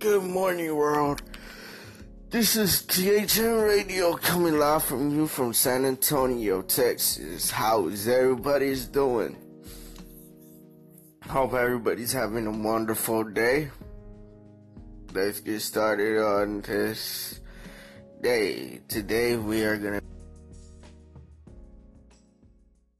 Good morning, world. This is THN Radio coming live from you from San Antonio, Texas. How is everybody's doing? Hope everybody's having a wonderful day. Let's get started on this day. Today we are gonna